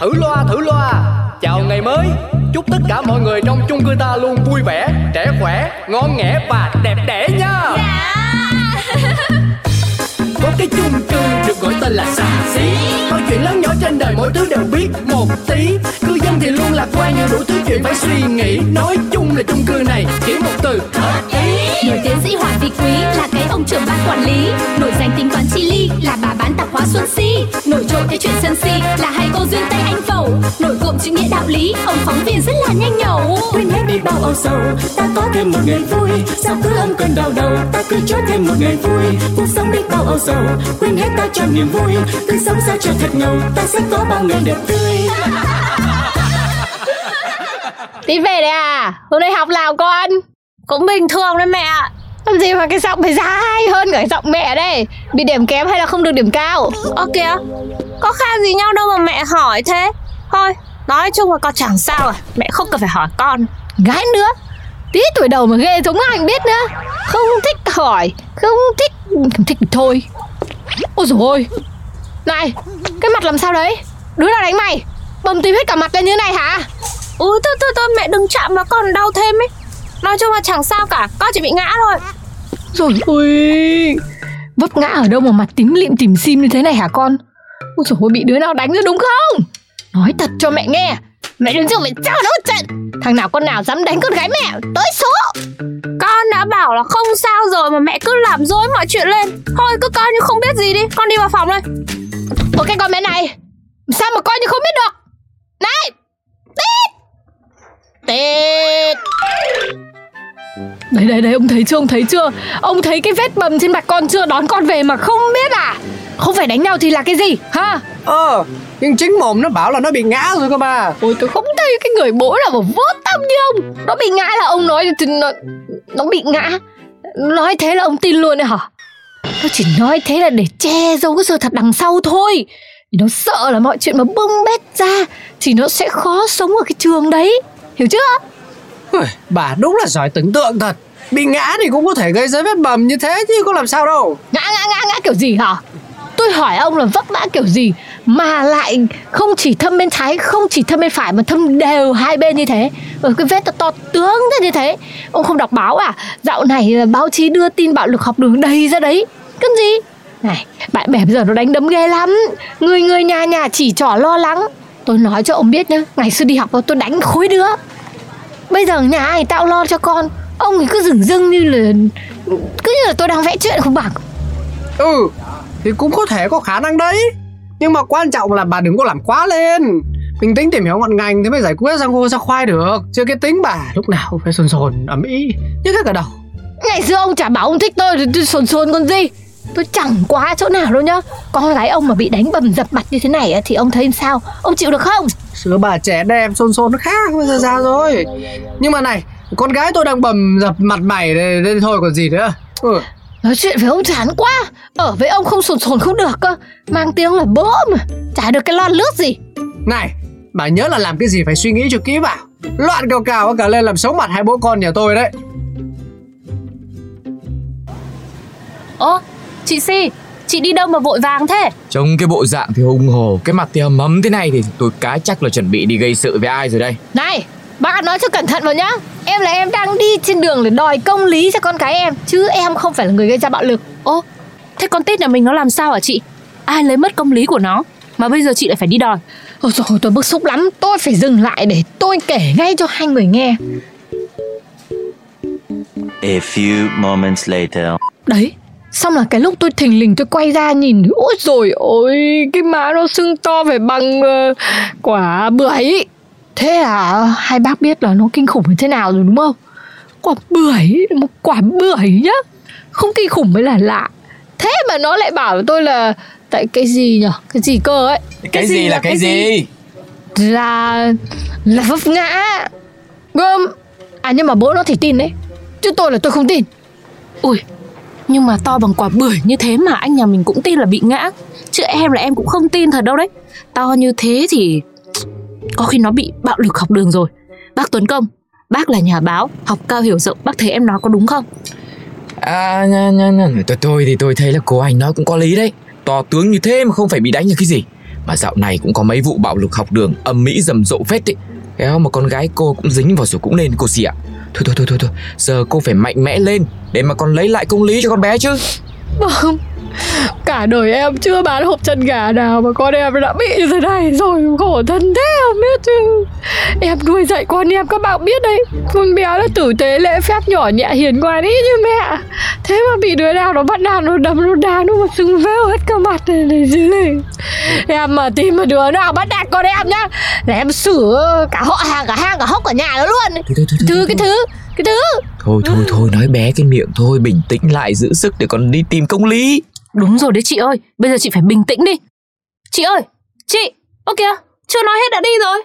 thử loa thử loa. Chào ngày mới. Chúc tất cả mọi người trong chung cư ta luôn vui vẻ, trẻ khỏe, ngon nghẻ và đẹp đẽ nha có cái chung cư được gọi tên là xà xí. Mọi chuyện lớn nhỏ trên đời mỗi thứ đều biết một tí. Cư dân thì luôn lạc quan nhiều đủ thứ chuyện phải suy nghĩ. Nói chung là chung cư này chỉ một từ. Hợp ý Nổi tiến sĩ Hoàng Vị Quý là cái ông trưởng ban quản lý. Nổi danh tính toán chi ly là bà bán tạp hóa Xuân Si. Nổi trội cái chuyện sân si là hai cô duyên tay anh phẩu. Nổi cộm chữ nghĩa đạo lý, ông phóng viên rất là nhanh nhẩu. Quên hết đi bao âu sầu ta có thêm một ngày vui. Sao cứ âm cơn đau đầu ta cứ cho thêm một ngày vui. Cuộc sống đi bao âu sầu quên hết ta cho niềm vui. Cứ sống sao cho thật ngầu. Ta sẽ có bao ngày đẹp tươi. Đi về đây à? Hôm nay học nào con? Cũng bình thường đấy mẹ ạ. Làm gì mà cái giọng phải dài hơn cả cái giọng mẹ đây? Bị điểm kém hay là không được điểm cao? Ơ kìa Có khác gì nhau đâu mà mẹ hỏi thế. Thôi Nói chung là con chẳng sao à. Mẹ không cần phải hỏi con. Gái nữa Tí tuổi đầu mà ghê giống anh biết nữa. Không thích hỏi Không thích Không thích thôi. Ôi dồi ôi. Này Cái mặt làm sao đấy? Đứa nào đánh mày? Bầm tím hết cả mặt lên như này hả? Ui thôi thôi thôi mẹ đừng chạm vào con đau thêm ấy. Nói chung là chẳng sao cả Con chỉ bị ngã thôi. Rồi ôi. Vấp ngã ở đâu mà mặt tím lịm tìm sim như thế này hả con? Ôi dồi ôi bị đứa nào đánh rồi đúng không? Nói thật cho mẹ nghe Mẹ đứng trước mẹ cho nó một trận Thằng nào con nào dám đánh con gái mẹ Tới số. Con đã bảo là không sao rồi mà mẹ cứ làm dối mọi chuyện lên. Thôi cứ coi như không biết gì đi Con đi vào phòng đây Ủa cái con bé này Sao mà coi như không biết được? Này Tít. Tít. Đấy đấy đấy ông thấy chưa ông thấy chưa? Ông thấy cái vết bầm trên mặt con chưa? Đón con về mà không biết à? Không phải đánh nhau thì là cái gì ha? Ờ nhưng chính mồm nó bảo là nó bị ngã rồi cơ mà. Ôi tôi không thấy cái người bố nào mà vô tâm như ông. Nó bị ngã là ông nói thì nó, nó bị ngã. Nói thế là ông tin luôn đấy hả? Nó chỉ nói thế là để che giấu cái sự thật đằng sau thôi. Nó sợ là mọi chuyện mà bung bét ra Thì nó sẽ khó sống ở cái trường đấy. Hiểu chưa? Bà đúng là giỏi tưởng tượng thật. Bị ngã thì cũng có thể gây ra vết bầm như thế chứ có làm sao đâu. Ngã ngã ngã ngã kiểu gì hả? Tôi hỏi ông là vấp ngã kiểu gì mà lại không chỉ thâm bên trái Không chỉ thâm bên phải Mà thâm đều hai bên như thế. Ở cái vết to, to tướng thế như thế. Ông không đọc báo à? Dạo này ờ, báo chí đưa tin bạo lực học đường đầy ra đấy. Cần gì? Này bạn bè bây giờ nó đánh đấm ghê lắm. Người người nhà nhà chỉ trỏ lo lắng. Tôi nói cho ông biết nhá Ngày xưa đi học tôi đánh khối đứa. Bây giờ nhà ai tạo lo cho con? Ông cứ dửng dưng như là Cứ như là tôi đang vẽ chuyện không bằng ừ thì cũng có thể có khả năng đấy nhưng mà quan trọng là bà đừng có làm quá lên. Bình tĩnh tìm hiểu ngọn ngành thì mới giải quyết ra ngô ra khoai được. Chứ cái tính bà lúc nào cũng phải sồn sồn ầm ĩ. Nhức hết cả đầu. Ngày xưa ông chả bảo ông thích tôi thì sồn sồn còn gì. Tôi chẳng quá chỗ nào đâu nhá. Con gái ông mà bị đánh bầm dập mặt như thế này thì ông thấy sao? Ông chịu được không? Xưa bà trẻ đẹp sồn sồn nó khác bây giờ ra rồi. Nhưng mà này con gái tôi đang bầm dập mặt mày đây, đây thôi còn gì nữa. Ừ. Nói chuyện với ông chán quá. Ở với ông không sồn sồn không được cơ. Mang tiếng là bố mà. Chả được cái lon lướt gì. Này bà nhớ là làm cái gì phải suy nghĩ cho kỹ vào. Loạn cào cào cả lên làm xấu mặt hai bố con nhà tôi đấy. Ơ chị Si Chị đi đâu mà vội vàng thế? Trông cái bộ dạng thì hùng hổ Cái mặt thì hầm hấm thế này thì tôi cá chắc là chuẩn bị đi gây sự với ai rồi đây? Này Bác nói cho cẩn thận vào nhá. Em là em đang đi trên đường để đòi công lý cho con cái em Chứ em không phải là người gây ra bạo lực. Ô Thế con tít nhà mình nó làm sao hả chị? Ai lấy mất công lý của nó Mà bây giờ chị lại phải đi đòi? Ôi dồi tôi bức xúc lắm. Tôi phải dừng lại để tôi kể ngay cho hai người nghe. A few moments later. Đấy Xong là cái lúc tôi thình lình tôi quay ra nhìn Ôi rồi ôi Cái má nó sưng to phải bằng uh, quả bưởi Thế à Hai bác biết là nó kinh khủng như thế nào rồi đúng không? Quả bưởi Một quả bưởi nhá. Không kinh khủng mới là lạ. Thế mà nó lại bảo với tôi là Tại cái gì nhở? Cái gì cơ ấy? Cái, gì là cái gì? Là Là vấp ngã. Gơm À nhưng mà bố nó thì tin đấy. Chứ tôi là tôi không tin. Ui Nhưng mà to bằng quả bưởi như thế mà anh nhà mình cũng tin là bị ngã. Chứ em là em cũng không tin thật đâu đấy. To như thế thì Có khi nó bị bạo lực học đường rồi. Bác Tuấn Công Bác là nhà báo, học cao hiểu rộng Bác thấy em nói có đúng không? À, nha, nha, nha. Tôi, tôi thì tôi thấy là cô anh nói cũng có lý đấy. To tướng như thế mà không phải bị đánh là cái gì. Mà dạo này cũng có mấy vụ bạo lực học đường âm mỹ rầm rộ phết ý Kéo mà con gái cô cũng dính vào rồi cũng lên cô xì ạ. Thôi thôi thôi thôi thôi. Giờ cô phải mạnh mẽ lên Để mà còn lấy lại công lý cho con bé chứ. Vâng Cả đời em chưa bán hộp chân gà nào Mà con em đã bị như thế này rồi Khổ thân thế không biết chứ. Em nuôi dạy con em các bạn biết đấy. Con bé nó tử tế lễ phép nhỏ nhẹ hiền ngoan ý như mẹ. Thế mà bị đứa nào nó bắt nạt nó đấm nó đá nó mà sưng vêu hết cả mặt này, này dưới này. Em mà tìm mà đứa nào bắt nạt con em nhá Là em xử cả họ hàng cả hang cả hốc cả nhà nó luôn. Thôi thôi thôi, Thứ cái thứ cái thứ. Thôi thôi thôi nói bé cái miệng thôi Bình tĩnh lại giữ sức để còn đi tìm công lý Đúng rồi đấy chị ơi Bây giờ chị phải bình tĩnh đi. Chị ơi Chị Ô kìa Chưa nói hết đã đi rồi.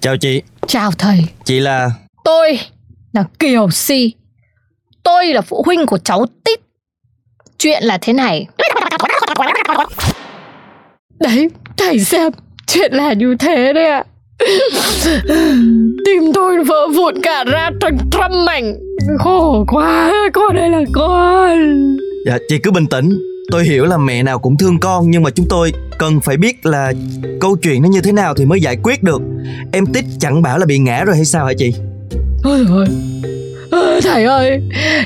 Chào chị, Chào thầy. Chị là? Tôi là Kiều Si. Tôi là phụ huynh của cháu Tít. Chuyện là thế này. Đấy, thầy xem Chuyện là như thế đấy ạ. Tim tôi vỡ vụn cả ra thành trăm mảnh Khổ quá Con đây là con dạ, chị cứ bình tĩnh. Tôi hiểu là mẹ nào cũng thương con nhưng mà chúng tôi cần phải biết là câu chuyện nó như thế nào thì mới giải quyết được. Em tích chẳng bảo là bị ngã rồi hay sao hả chị? Ôi ôi Ơ, Thầy ơi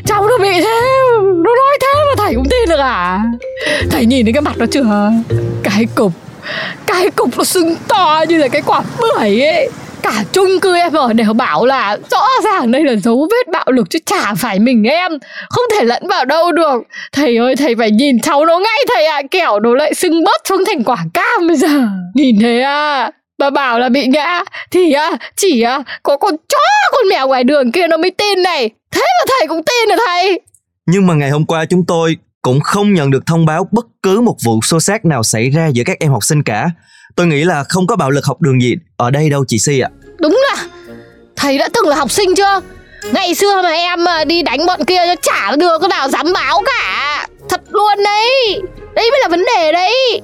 Cháu nó bị thế Nó nói thế mà thầy cũng tin được à Thầy nhìn thấy cái mặt nó chưa Cái cục Cái cục nó sưng to như là cái quả bưởi ấy Cả chung cư em ở đều bảo là Rõ ràng đây là dấu vết bạo lực chứ chả phải mình em. Không thể lẫn vào đâu được. Thầy ơi thầy phải nhìn cháu nó ngay thầy ạ. Kẻo nó lại sưng bớt xuống thành quả cam bây giờ. Nhìn thế à Bà bảo là bị ngã. Thì à, chỉ à, có con chó con mèo ngoài đường kia nó mới tin này. Thế mà thầy cũng tin à thầy? Nhưng mà ngày hôm qua chúng tôi cũng không nhận được thông báo bất cứ một vụ xô xát nào xảy ra giữa các em học sinh cả. Tôi nghĩ là không có bạo lực học đường gì ở đây đâu, chị Si ạ. Đúng là Thầy đã từng là học sinh chưa? Ngày xưa mà em ờ, đi đánh bọn kia chả đưa cái nào dám báo cả. Thật luôn đấy. Đấy mới là vấn đề đấy.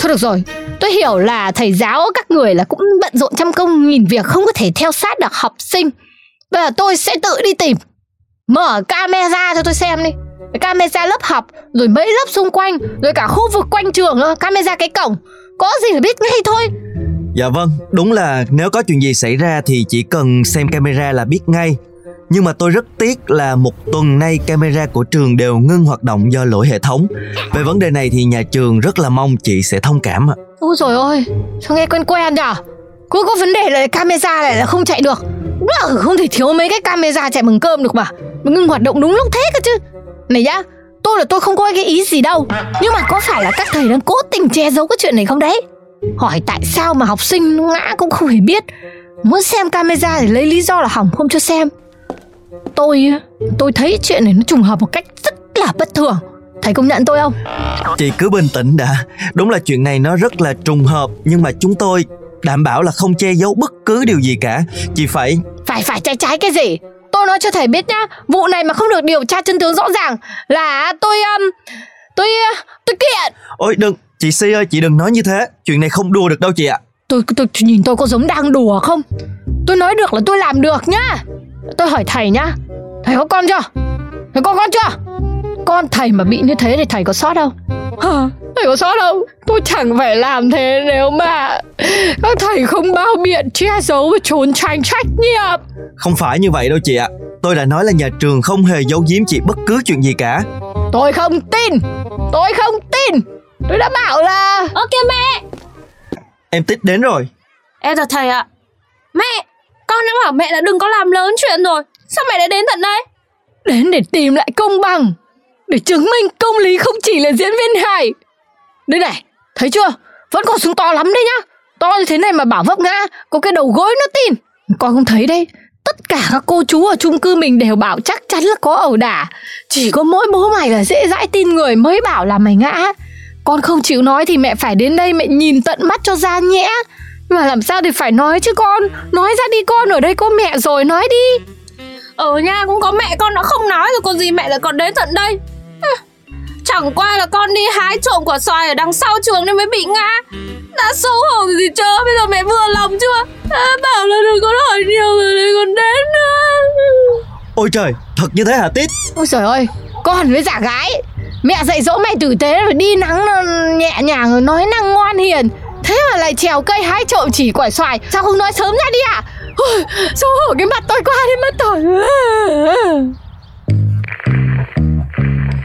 Thôi được rồi. Tôi hiểu là thầy giáo các người là cũng bận rộn trăm công, nghìn việc, không có thể theo sát được học sinh. Bây giờ tôi sẽ tự đi tìm. Mở camera cho tôi xem đi. Camera lớp học, Rồi mấy lớp xung quanh, Rồi cả khu vực quanh trường nữa. Camera cái cổng. Có gì là biết ngay thôi Dạ vâng, đúng là nếu có chuyện gì xảy ra thì chỉ cần xem camera là biết ngay. Nhưng mà tôi rất tiếc là một tuần nay camera của trường đều ngưng hoạt động do lỗi hệ thống. Về vấn đề này thì nhà trường rất là mong chị sẽ thông cảm ạ. Ôi rồi ôi, sao nghe quen quen nhở? Cứ có vấn đề là camera này là không chạy được. Đúng là không thể thiếu mấy cái camera chạy bằng cơm được mà. Mà ngưng hoạt động đúng lúc thế cơ chứ. Này nhá, tôi là tôi không có cái ý gì đâu. Nhưng mà có phải là các thầy đang cố tình che giấu cái chuyện này không đấy? Hỏi tại sao mà học sinh ngã cũng không hề biết. Muốn xem camera thì lấy lý do là hỏng không cho xem. Tôi, tôi thấy chuyện này nó trùng hợp một cách rất là bất thường. Thầy công nhận tôi không? Chị cứ bình tĩnh đã. Đúng là chuyện này nó rất là trùng hợp nhưng mà chúng tôi đảm bảo là không che giấu bất cứ điều gì cả. Chị phải Phải phải trái trái cái gì Tôi nói cho thầy biết nhá Vụ này mà không được điều tra chân tướng rõ ràng Là tôi um, Tôi uh, tôi kiện. Ôi đừng, chị Si ơi, chị đừng nói như thế. Chuyện này không đùa được đâu chị ạ. tôi, tôi nhìn tôi có giống đang đùa không? Tôi nói được là tôi làm được nhá. Tôi hỏi thầy nhá. Thầy có con chưa? Thầy có con chưa? Con thầy mà bị như thế thì thầy có sót đâu Hả? Thầy có sót đâu? Tôi chẳng phải làm thế nếu mà Các thầy không bao biện che giấu và trốn tránh trách nhiệm. Không phải như vậy đâu chị ạ. Tôi đã nói là nhà trường không hề giấu giếm chị bất cứ chuyện gì cả. Tôi không tin. Tôi không tin. Tôi đã bảo là Ơ kìa mẹ. Em tích đến rồi. Em chào thầy ạ. Mẹ Con đã bảo mẹ là đừng có làm lớn chuyện rồi. Sao mẹ lại đến tận đây? Đến để tìm lại công bằng Để chứng minh công lý không chỉ là diễn viên hài đây này, Thấy chưa? Vẫn còn súng to lắm đấy nhá. To như thế này mà bảo vấp ngã, Có cái đầu gối nó tin. Con không thấy đấy, Tất cả các cô chú ở chung cư mình đều bảo chắc chắn là có ẩu đả. Chỉ có mỗi bố mày là dễ dãi tin người mới bảo là mày ngã. Con không chịu nói thì mẹ phải đến đây mẹ nhìn tận mắt cho ra nhẽ. Nhưng mà làm sao thì phải nói chứ con? Nói ra đi con, ở đây có mẹ rồi, nói đi. Ờ ở nhà cũng có mẹ con đã không nói rồi, còn gì mẹ lại còn đến tận đây? Chẳng qua là con đi hái trộm quả xoài ở đằng sau trường nên mới bị ngã. Đã xấu hổ gì chớ Bây giờ mẹ vừa lòng chưa? À, Bảo là đừng có hỏi nhiều rồi đấy còn đến nữa. Ôi trời, thật như thế hả Tít? Ôi trời ơi, con với giả gái Mẹ dạy dỗ mày tử tế rồi đi nắng nó nhẹ nhàng rồi nói năng ngoan hiền. Thế mà lại trèo cây hái trộm chỉ quả xoài Sao không nói sớm ra đi ạ? Ôi, Xấu hổ cái mặt tôi qua đi mất rồi